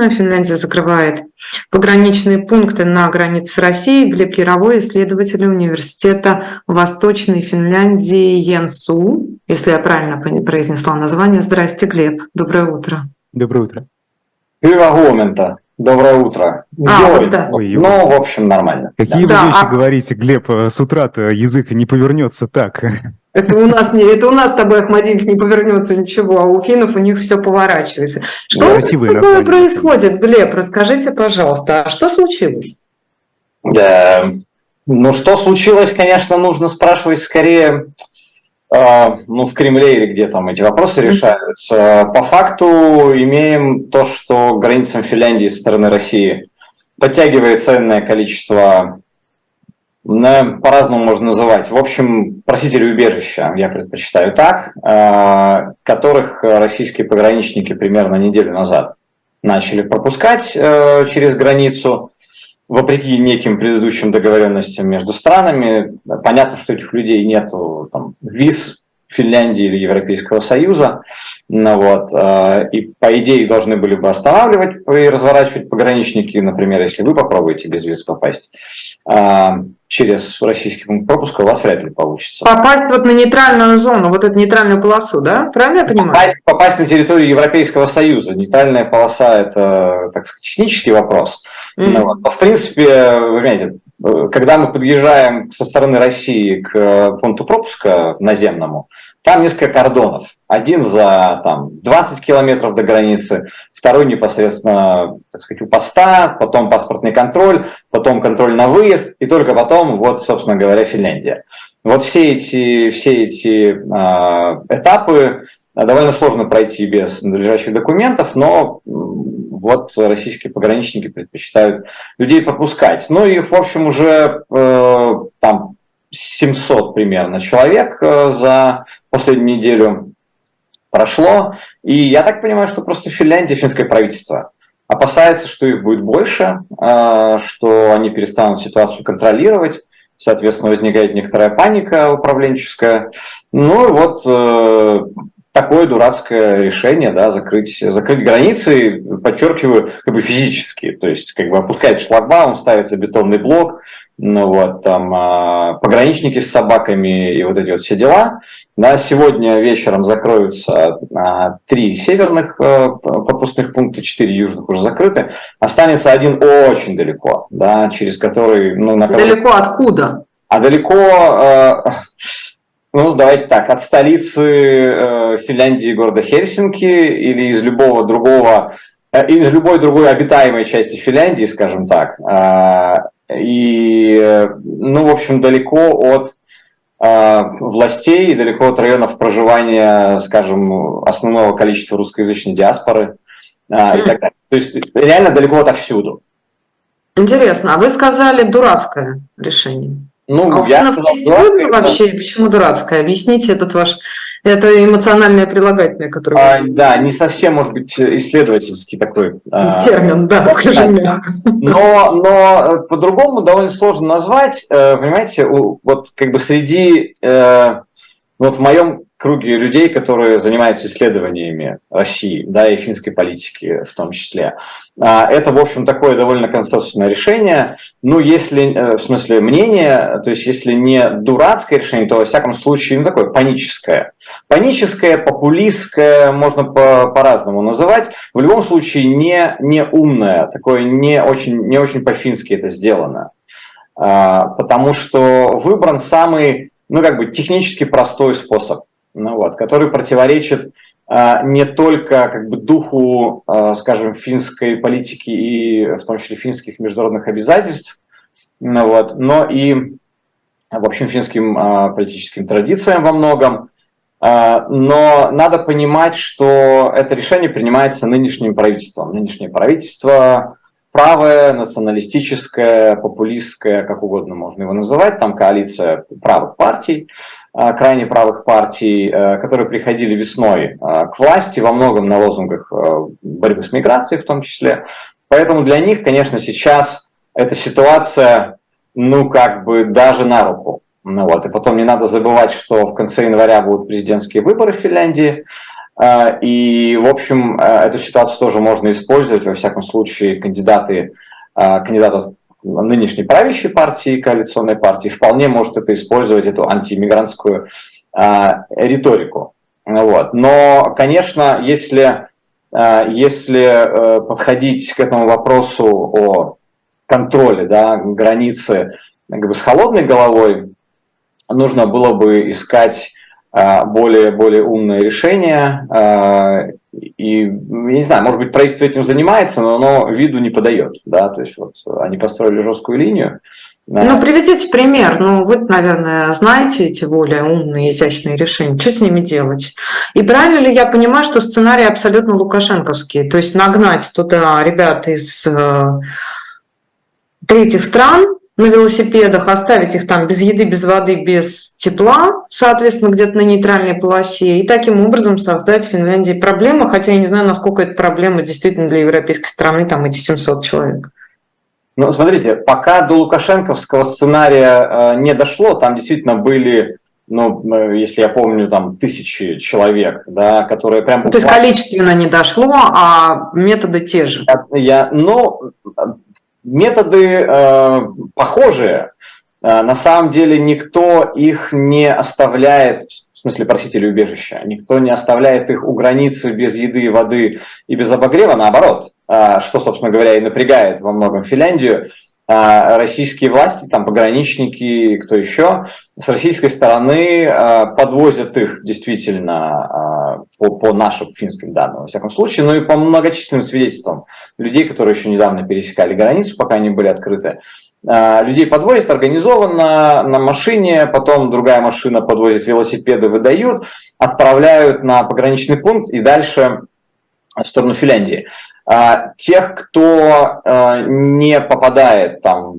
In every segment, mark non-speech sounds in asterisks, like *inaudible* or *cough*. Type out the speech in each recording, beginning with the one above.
Антоновна. Финляндия закрывает пограничные пункты на границе с Россией. Глеб Яровой, исследователь университета Восточной Финляндии Янсу, если я правильно произнесла название. Здрасте, Глеб. Доброе утро. Доброе утро. Hyvää huomenta. Доброе утро. А, вот да. Ой, ну, в общем, нормально. Какие да. вы вещи а... говорите, Глеб? С утра-то язык не повернется так. Это у нас не, это у нас с тобой, Ахмадинов, не повернется ничего, а у финнов у них все поворачивается. Что такое происходит, Глеб? Расскажите, пожалуйста, а что случилось? Да, ну, что случилось, конечно, нужно спрашивать скорее ну, в Кремле или где там эти вопросы решаются. По факту имеем то, что границам Финляндии со стороны России подтягивается ценное количество, по-разному можно называть, в общем, просители убежища, я предпочитаю так, а, которых российские пограничники примерно неделю назад начали пропускать э, через границу вопреки неким предыдущим договоренностям между странами, понятно, что этих людей нет там, виз Финляндии или Европейского Союза, ну, вот, э, и по идее должны были бы останавливать и разворачивать пограничники, например, если вы попробуете без виз попасть э, через российский пункт пропуска, у вас вряд ли получится. Попасть вот на нейтральную зону, вот эту нейтральную полосу, да? Правильно я понимаю? Попасть, попасть на территорию Европейского Союза. Нейтральная полоса – это, так сказать, технический вопрос. Ну, вот. Но, в принципе, вы понимаете, когда мы подъезжаем со стороны России к пункту пропуска наземному, там несколько кордонов. Один за там, 20 километров до границы, второй непосредственно так сказать, у поста, потом паспортный контроль, потом контроль на выезд, и только потом, вот, собственно говоря, Финляндия. Вот все эти, все эти э, этапы довольно сложно пройти без надлежащих документов, но вот российские пограничники предпочитают людей пропускать. Ну и, в общем, уже э, там 700 примерно человек э, за последнюю неделю прошло. И я так понимаю, что просто Финляндия, финское правительство опасается, что их будет больше, э, что они перестанут ситуацию контролировать. Соответственно, возникает некоторая паника управленческая. Ну вот э, такое дурацкое решение, да, закрыть, закрыть границы, подчеркиваю, как бы физически, то есть как бы опускает шлагбаум, ставится бетонный блок, ну вот, там а, пограничники с собаками и вот эти вот все дела. Да, сегодня вечером закроются а, три северных а, пропускных пункта, четыре южных уже закрыты. Останется один очень далеко, да, через который... Ну, на далеко откуда? А далеко... А, ну, давайте так, от столицы э, Финляндии, города Хельсинки или из любого другого, э, из любой другой обитаемой части Финляндии, скажем так. Э, и, ну, в общем, далеко от э, властей и далеко от районов проживания, скажем, основного количества русскоязычной диаспоры э, mm. и так далее. То есть реально далеко отовсюду. Интересно, а вы сказали дурацкое решение. Ну, а я сказал, дурацкое, вообще, почему дурацкое? Объясните этот ваш это эмоциональное прилагательное, которое... А, да, не совсем, может быть, исследовательский такой... А, Термин, да, а, скажем мягко. Но, но э, по-другому довольно сложно назвать. Э, понимаете, вот как бы среди... Э, вот в моем круге людей, которые занимаются исследованиями России, да, и финской политики в том числе. А, это, в общем, такое довольно консенсусное решение. Ну, если, э, в смысле, мнение, то есть если не дурацкое решение, то, во всяком случае, ну, такое паническое. Паническое, популистское, можно по- по-разному называть. В любом случае, не, не умное, такое не очень, не очень по-фински это сделано. А, потому что выбран самый, ну, как бы технически простой способ ну, вот, который противоречит а, не только как бы, духу, а, скажем, финской политики и в том числе финских международных обязательств, ну, вот, но и, в общем, финским а, политическим традициям во многом. Но надо понимать, что это решение принимается нынешним правительством. Нынешнее правительство правое, националистическое, популистское, как угодно можно его называть, там коалиция правых партий, крайне правых партий, э, которые приходили весной э, к власти, во многом на лозунгах борьбы с миграцией в том числе. Поэтому для них, конечно, сейчас эта ситуация, ну, как бы даже на руку. Ну, вот. И потом не надо забывать, что в конце января будут президентские выборы в Финляндии. И, в общем, эту ситуацию тоже можно использовать. Во всяком случае, кандидаты, кандидаты нынешней правящей партии, коалиционной партии, вполне может это использовать, эту антииммигрантскую риторику. Вот. Но, конечно, если, если подходить к этому вопросу о контроле да, границы как бы, с холодной головой, нужно было бы искать а, более, более умное решение. И, не знаю, может быть, правительство этим занимается, но оно виду не подает. Да? То есть вот они построили жесткую линию. Ну, приведите пример. Ну, вы, наверное, знаете эти более умные, изящные решения. Что с ними делать? И правильно ли я понимаю, что сценарий абсолютно лукашенковский? То есть нагнать туда ребят из э, третьих стран, на велосипедах, оставить их там без еды, без воды, без тепла, соответственно, где-то на нейтральной полосе, и таким образом создать в Финляндии проблему, хотя я не знаю, насколько это проблема действительно для европейской страны, там эти 700 человек. Ну, смотрите, пока до лукашенковского сценария э, не дошло, там действительно были ну, э, если я помню, там тысячи человек, да, которые прям... То есть количественно не дошло, а методы те же. Я, ну, Методы э, похожие. Э, на самом деле никто их не оставляет, в смысле просителей убежища, никто не оставляет их у границы без еды, воды и без обогрева, наоборот, э, что, собственно говоря, и напрягает во многом Финляндию. Э, российские власти, там пограничники, кто еще, с российской стороны э, подвозят их действительно э, по, по нашим финским данным, во всяком случае, ну и по многочисленным свидетельствам людей, которые еще недавно пересекали границу, пока они были открыты. Людей подвозят организованно на машине, потом другая машина подвозит велосипеды, выдают, отправляют на пограничный пункт и дальше в сторону Финляндии. А, тех, кто а, не попадает, там,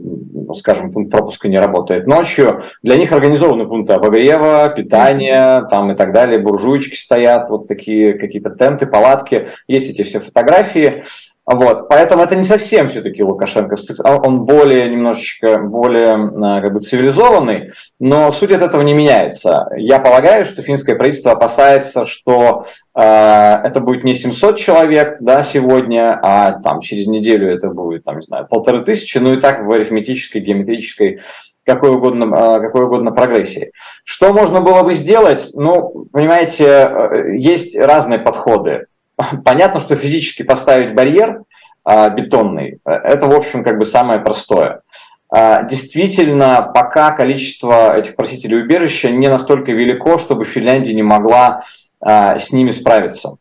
скажем, пункт пропуска не работает ночью, для них организованы пункты обогрева, питания там, и так далее, буржуечки стоят, вот такие какие-то тенты, палатки, есть эти все фотографии. Вот, поэтому это не совсем все-таки Лукашенко, а он более немножечко более а, как бы цивилизованный, но суть от этого не меняется. Я полагаю, что финское правительство опасается, что э, это будет не 700 человек да, сегодня, а там через неделю это будет, там, не знаю, полторы тысячи, ну и так в арифметической, геометрической какой угодно, какой угодно прогрессии. Что можно было бы сделать? Ну, понимаете, э, есть разные подходы. Понятно, что физически поставить барьер а, бетонный, э, это, в общем, как бы самое простое. А, действительно, пока количество этих просителей убежища не настолько велико, чтобы Финляндия не могла а, с ними справиться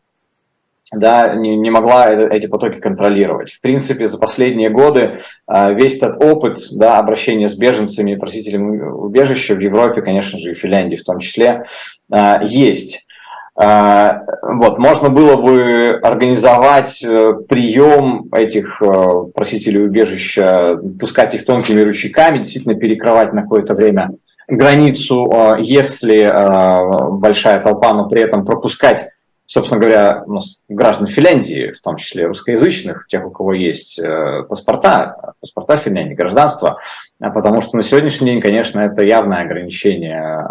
да, не, не могла эти потоки контролировать. В принципе, за последние годы весь этот опыт да, обращения с беженцами и просителями убежища в Европе, конечно же, и в Финляндии в том числе, есть. А, вот, можно было бы организовать э, прием этих э, просителей убежища, пускать их тонкими ручейками, действительно перекрывать на какое-то время границу, э, если большая толпа, но при этом пропускать, собственно говоря, у нас граждан Финляндии, в том числе русскоязычных, тех, у кого есть паспорта, паспорта Финляндии, гражданство, потому что на сегодняшний день, конечно, это явное ограничение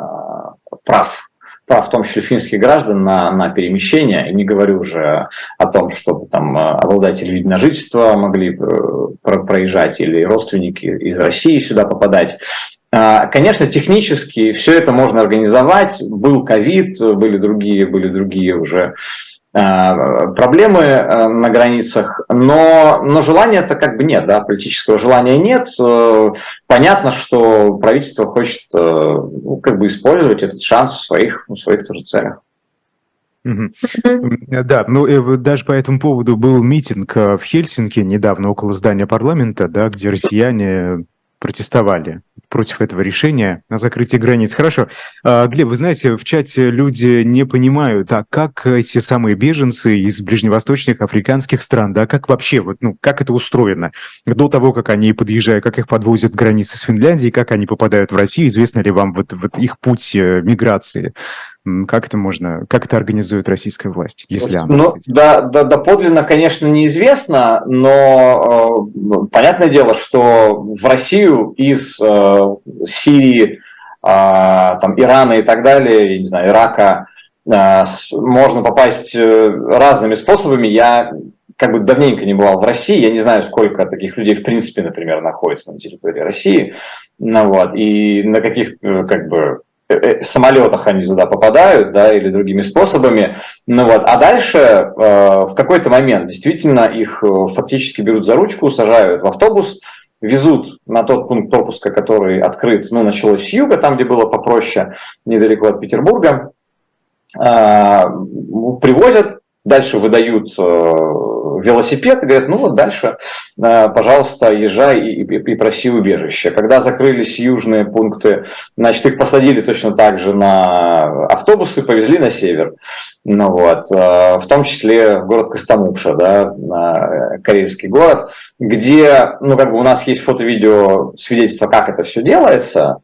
прав прав, в том числе финских граждан, на, на перемещение. Не говорю уже о том, чтобы там э, обладатели вида на жительство могли э, проезжать или родственники из России сюда попадать. А, конечно, технически все это можно организовать. Был ковид, были другие, были другие уже проблемы э, на границах, но, но желания-то как бы нет, да, политического желания нет. Э, понятно, что правительство хочет ну, как бы использовать этот шанс в своих, в своих тоже целях. Да, ну даже по этому поводу был митинг в Хельсинки недавно около здания парламента, да, где россияне протестовали против этого решения на закрытие границ. Хорошо. А, Глеб, вы знаете, в чате люди не понимают, а как эти самые беженцы из ближневосточных, африканских стран, да, как вообще, вот, ну, как это устроено? До того, как они подъезжают, как их подвозят к границе с Финляндией, как они попадают в Россию, известно ли вам вот, вот их путь э, миграции? Как это можно, как это организует российская власть, если она? Ну, да, да, да, подлинно, конечно, неизвестно, но э, понятное дело, что в Россию из э, Сирии, э, там, Ирана и так далее, я не знаю, Ирака, можно попасть разными способами. Я как бы давненько не бывал в России, я не знаю, сколько таких людей в принципе, например, находится на территории России, ну вот, и на каких как бы Э, э, самолетах они туда попадают, да, или другими способами. Ну вот, а дальше э, в какой-то момент действительно их э, фактически берут за ручку, сажают в автобус, везут на тот пункт пропуска, который открыт, ну, началось с юга, там, где было попроще, недалеко от Петербурга, э, привозят, дальше выдают э, велосипед и говорят, ну вот дальше, э, пожалуйста, езжай и, и, и проси убежище. Когда закрылись южные пункты, значит, их посадили точно так же на автобусы, повезли на север. Ну вот, э, в том числе город Костомукша, да, корейский город, где, ну, как бы у нас есть фото-видео свидетельство, как это все делается,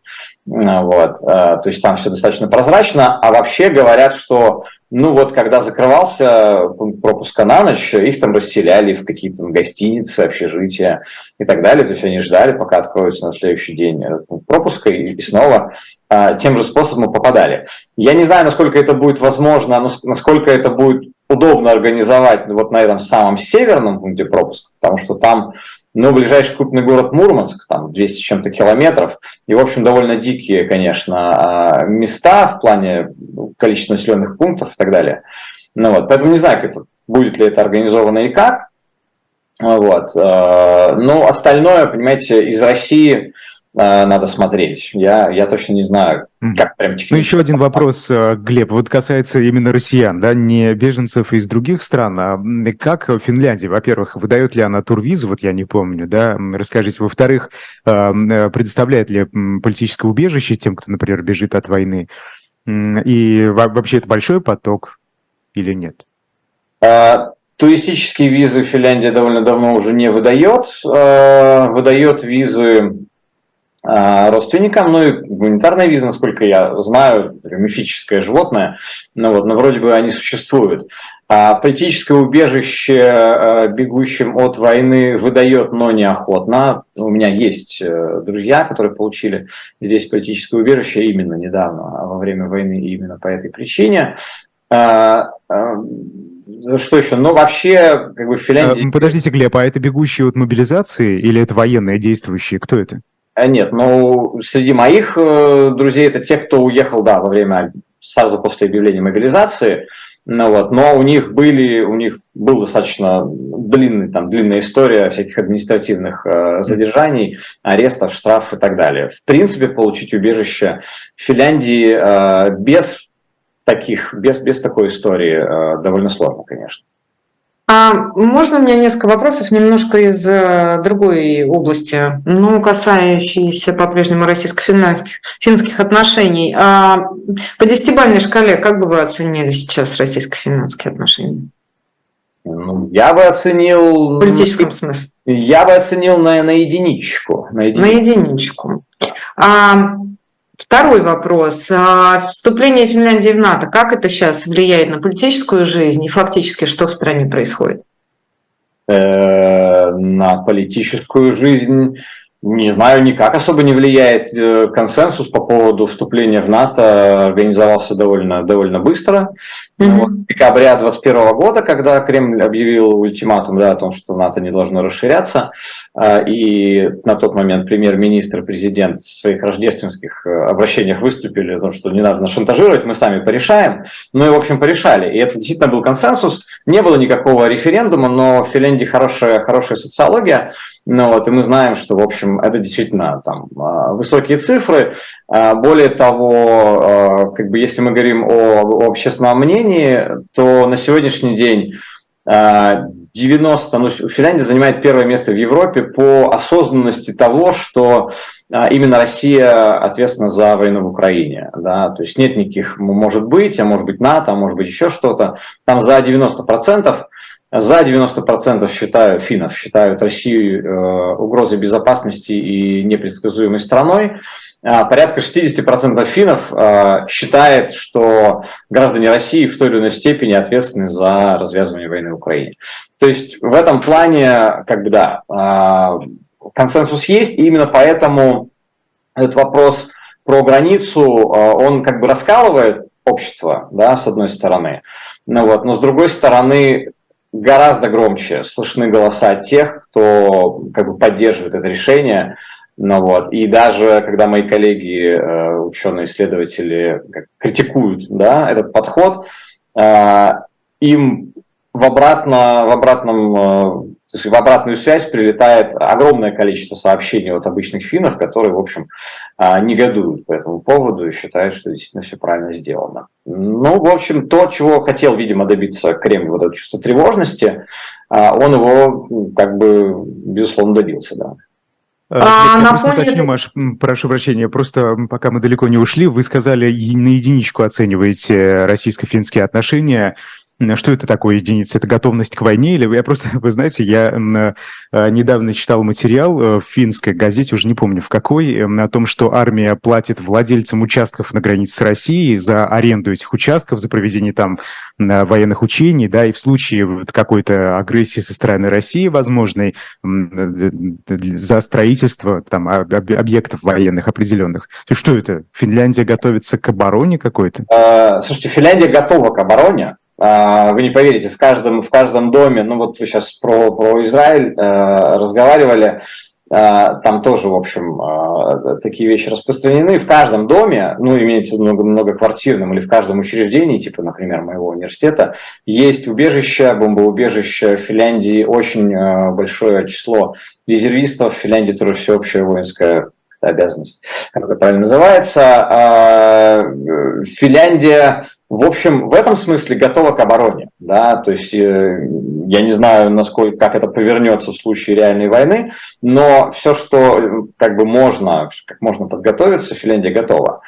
вот, то есть там все достаточно прозрачно, а вообще говорят, что ну вот, когда закрывался пункт пропуска на ночь, их там расселяли в какие-то гостиницы, общежития и так далее. То есть они ждали, пока откроется на следующий день пункт пропуска, и, и снова а, тем же способом попадали. Я не знаю, насколько это будет возможно, насколько это будет удобно организовать вот на этом самом северном пункте пропуска, потому что там но ближайший крупный город Мурманск, там 200 с чем-то километров, и, в общем, довольно дикие, конечно, а, места в плане количества населенных пунктов и так далее. Ну вот, поэтому не знаю, как это, будет ли это организовано и как. Вот. А, но остальное, понимаете, из России надо смотреть. Я, я точно не знаю, как прям технически. Ну, еще один вопрос, э, Глеб, вот касается именно россиян, да, не беженцев из других стран, а как Финляндия, во-первых, выдает ли она турвизу, вот я не помню, да, расскажите. Во-вторых, э, предоставляет ли политическое убежище тем, кто, например, бежит от войны? И вообще это большой поток или нет? Туристические визы Финляндия довольно давно уже не выдает. Выдает визы а, родственникам, ну и гуманитарная виза, насколько я знаю, мифическое животное, ну вот, но вроде бы они существуют. А политическое убежище а, бегущим от войны выдает, но неохотно. У меня есть э, друзья, которые получили здесь политическое убежище именно недавно, во время войны, именно по этой причине. А, что еще? Ну, вообще, как бы в Финляндии... Подождите, Глеб, а это бегущие от мобилизации или это военные действующие? Кто это? А нет, ну, среди моих э, друзей это те, кто уехал, да, во время, сразу после объявления мобилизации, ну вот, но у них были, у них был достаточно длинный, там, длинная история всяких административных э, задержаний, арестов, штрафов и так далее. В принципе, получить убежище в Финляндии э, без таких, без, без такой истории э, довольно сложно, конечно. А можно у меня несколько вопросов немножко из э, другой области, ну, касающиеся по-прежнему российско-финских финских отношений. А по десятибалльной шкале как бы вы оценили сейчас российско-финские отношения? Ну, я бы оценил... В политическом смысле? Я бы оценил на, на единичку. На единичку. На единичку. А, Второй вопрос. А вступление Финляндии в НАТО, как это сейчас влияет на политическую жизнь и фактически что в стране происходит? Э, на политическую жизнь не знаю, никак особо не влияет. Э, консенсус по поводу вступления в НАТО организовался довольно, довольно быстро. Mm-hmm. Вот, в декабре 2021 года, когда Кремль объявил ультиматум да, о том, что НАТО не должно расширяться, э, и на тот момент премьер-министр, президент в своих рождественских э, обращениях выступили о том, что не надо нас шантажировать, мы сами порешаем. Ну и, в общем, порешали. И это действительно был консенсус. Не было никакого референдума, но в Финляндии хорошая, хорошая социология. Ну вот, и мы знаем, что, в общем, это действительно там а, высокие цифры. А, более того, а, как бы, если мы говорим о, о общественном мнении, то на сегодняшний день 90, ну, Финляндия занимает первое место в Европе по осознанности того, что именно Россия ответственна за войну в Украине. Да? То есть нет никаких, может быть, а может быть НАТО, а может быть еще что-то. Там за 90% за 90% считают, финнов считают Россию э, угрозой безопасности и непредсказуемой страной. А порядка 60% финнов э, считает, что граждане России в той или иной степени ответственны за развязывание войны в Украине. То есть в этом плане, как бы да, э, консенсус есть, и именно поэтому этот вопрос про границу, он как бы раскалывает общества, да, с одной стороны. Ну вот, но с другой стороны, гораздо громче слышны голоса тех, кто как бы поддерживает это решение. Ну вот, и даже когда мои коллеги, э, ученые-исследователи, критикуют да, этот подход, э, им в, обратно, в, обратном, э, в обратную связь прилетает огромное количество сообщений от обычных финнов, которые, в общем, э, негодуют по этому поводу и считают, что действительно все правильно сделано. Ну, в общем, то, чего хотел, видимо, добиться Кремль, вот это чувство тревожности, э, он его, как бы, безусловно, добился, да. А, я просто уточню, Маш, прошу прощения, просто пока мы далеко не ушли, вы сказали, на единичку оцениваете российско-финские отношения. Что это такое единица? Это готовность к войне? Или я просто, *laughs* вы знаете, я э, недавно читал материал э, в финской газете, уже не помню в какой, э, о том, что армия платит владельцам участков на границе с Россией за аренду этих участков, за проведение там военных учений, да, и в случае какой-то агрессии со стороны России возможной за строительство там объектов военных определенных. То есть что это? Финляндия готовится к обороне какой-то? Слушайте, Финляндия готова к обороне, вы не поверите, в каждом, в каждом доме, ну вот вы сейчас про, про Израиль э, разговаривали, э, там тоже, в общем, э, такие вещи распространены. В каждом доме, ну, имеется много, многоквартирном или в каждом учреждении, типа, например, моего университета, есть убежище, бомбоубежище. В Финляндии очень э, большое число резервистов. В Финляндии тоже всеобщая воинская обязанность, как это правильно называется. А, э, Финляндия в общем, в этом смысле готова к обороне. Да? То есть э, я не знаю, насколько, как это повернется в случае реальной войны, но все, что как бы можно, как можно подготовиться, Финляндия готова.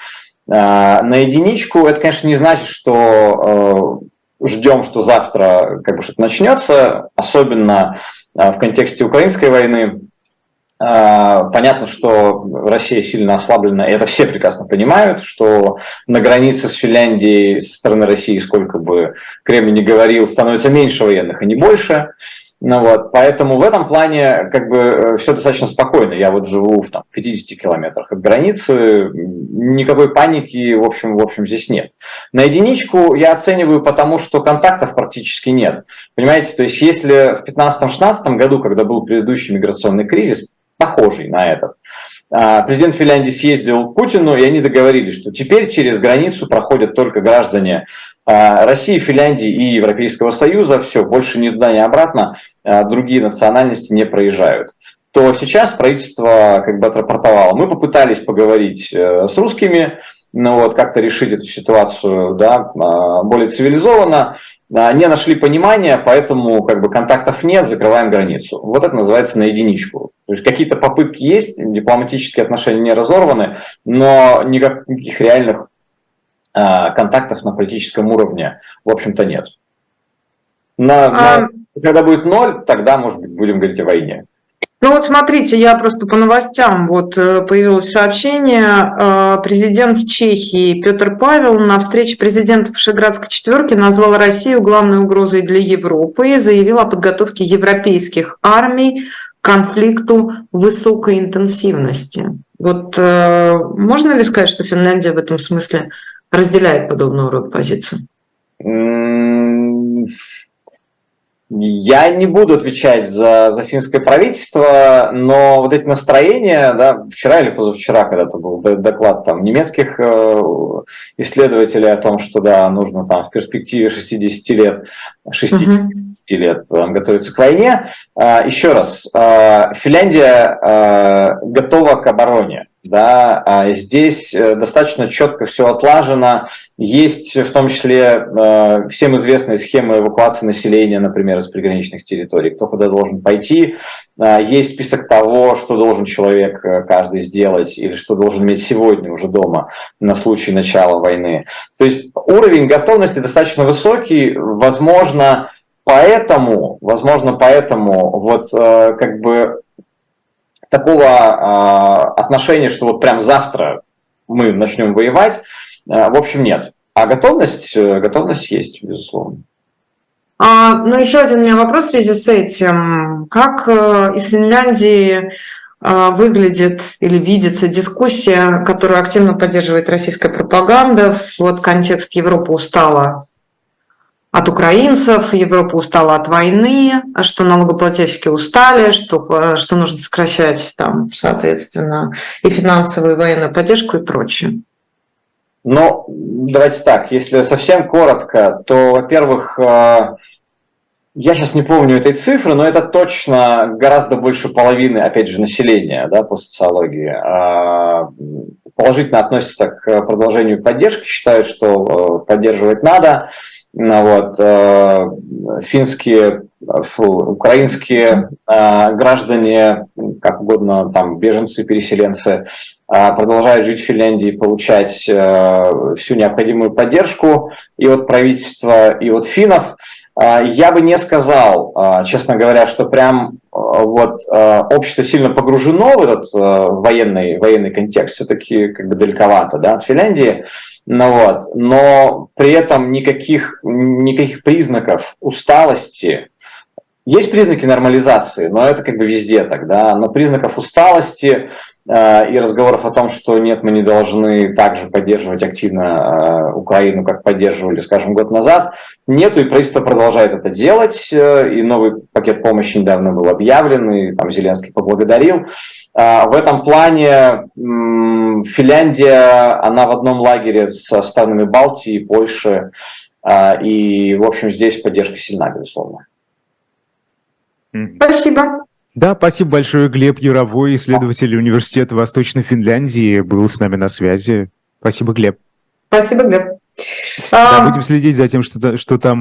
Э, на единичку это, конечно, не значит, что э, ждем, что завтра как бы что-то начнется, особенно э, в контексте украинской войны. А, понятно, что Россия сильно ослаблена, и это все прекрасно понимают, что на границе с Финляндией со стороны России, сколько бы Кремль не говорил, становится меньше военных, а не больше. Ну вот, поэтому в этом плане как бы э, все достаточно спокойно. Я вот живу в там, 50 километрах от границы, никакой паники в общем, в общем здесь нет. На единичку я оцениваю потому, что контактов практически нет. Понимаете, то есть если в 2015-2016 году, когда был предыдущий миграционный кризис, похожий на этот. А, президент Финляндии съездил к Путину, и они договорились, что теперь через границу проходят только граждане а, России, Финляндии и Европейского Союза. Все, больше ни туда, ни обратно а, другие национальности не проезжают то сейчас правительство как бы отрапортовало. Мы попытались поговорить э, с русскими, ну вот, как-то решить эту ситуацию да, более цивилизованно. А, не нашли понимания, поэтому как бы контактов нет, закрываем границу. Вот это называется на единичку. То есть какие-то попытки есть, дипломатические отношения не разорваны, но никаких реальных а, контактов на политическом уровне, в общем-то, нет. На, а... на, когда будет ноль, тогда, может быть, будем говорить о войне. Ну вот смотрите, я просто по новостям, вот э, появилось сообщение, э, президент Чехии Петр Павел на встрече президента Вышеградской четверки назвал Россию главной угрозой для Европы и заявил о подготовке европейских армий к конфликту высокой интенсивности. Вот э, можно ли сказать, что Финляндия в этом смысле разделяет рода позицию? Я не буду отвечать за, за финское правительство, но вот эти настроения, да, вчера или позавчера когда-то был доклад там немецких э, исследователей о том, что да, нужно там в перспективе 60 лет, 60 uh-huh. лет там, готовиться к войне. А, еще раз, Финляндия готова к обороне да, а здесь э, достаточно четко все отлажено. Есть в том числе э, всем известные схемы эвакуации населения, например, из приграничных территорий, кто куда должен пойти. Э, есть список того, что должен человек каждый сделать или что должен иметь сегодня уже дома на случай начала войны. То есть уровень готовности достаточно высокий, возможно, поэтому, возможно, поэтому вот как бы такого э, отношения, что вот прям завтра мы начнем воевать, э, в общем, нет. А готовность, э, готовность есть, безусловно. А, ну, еще один у меня вопрос в связи с этим. Как э, из Финляндии выглядит или видится дискуссия, которую активно поддерживает российская пропаганда. Вот контекст Европа устала от украинцев, Европа устала от войны, что налогоплательщики устали, что, что нужно сокращать там, соответственно, и финансовую, и военную поддержку и прочее. Ну, давайте так, если совсем коротко, то, во-первых, э, я сейчас не помню этой цифры, но это точно гораздо больше половины, опять же, населения да, по социологии а, положительно относятся к продолжению поддержки, считают, что э, поддерживать надо. Вот, э, финские, фу, украинские э, граждане, как угодно, там, беженцы, переселенцы, э, продолжают жить в Финляндии, получать всю необходимую поддержку и от правительства, и от финнов. Я бы не сказал, честно говоря, что прям вот общество сильно погружено в этот военный, военный контекст, все-таки как бы далековато да, от Финляндии. Ну вот, но при этом никаких, никаких признаков усталости, есть признаки нормализации, но это как бы везде тогда, но признаков усталости э, и разговоров о том, что нет, мы не должны также поддерживать активно э, Украину, как поддерживали, скажем, год назад, нету, и правительство продолжает это делать, э, и новый пакет помощи недавно был объявлен, и там Зеленский поблагодарил. А, в этом плане Финляндия, она в одном лагере со странами Балтии, Польши, а, и, в общем, здесь поддержка сильна, безусловно. Спасибо. Да, спасибо большое, Глеб Юровой, исследователь Университета Восточной Финляндии, был с нами на связи. Спасибо, Глеб. Спасибо, Глеб. Да, будем следить за тем, что, что там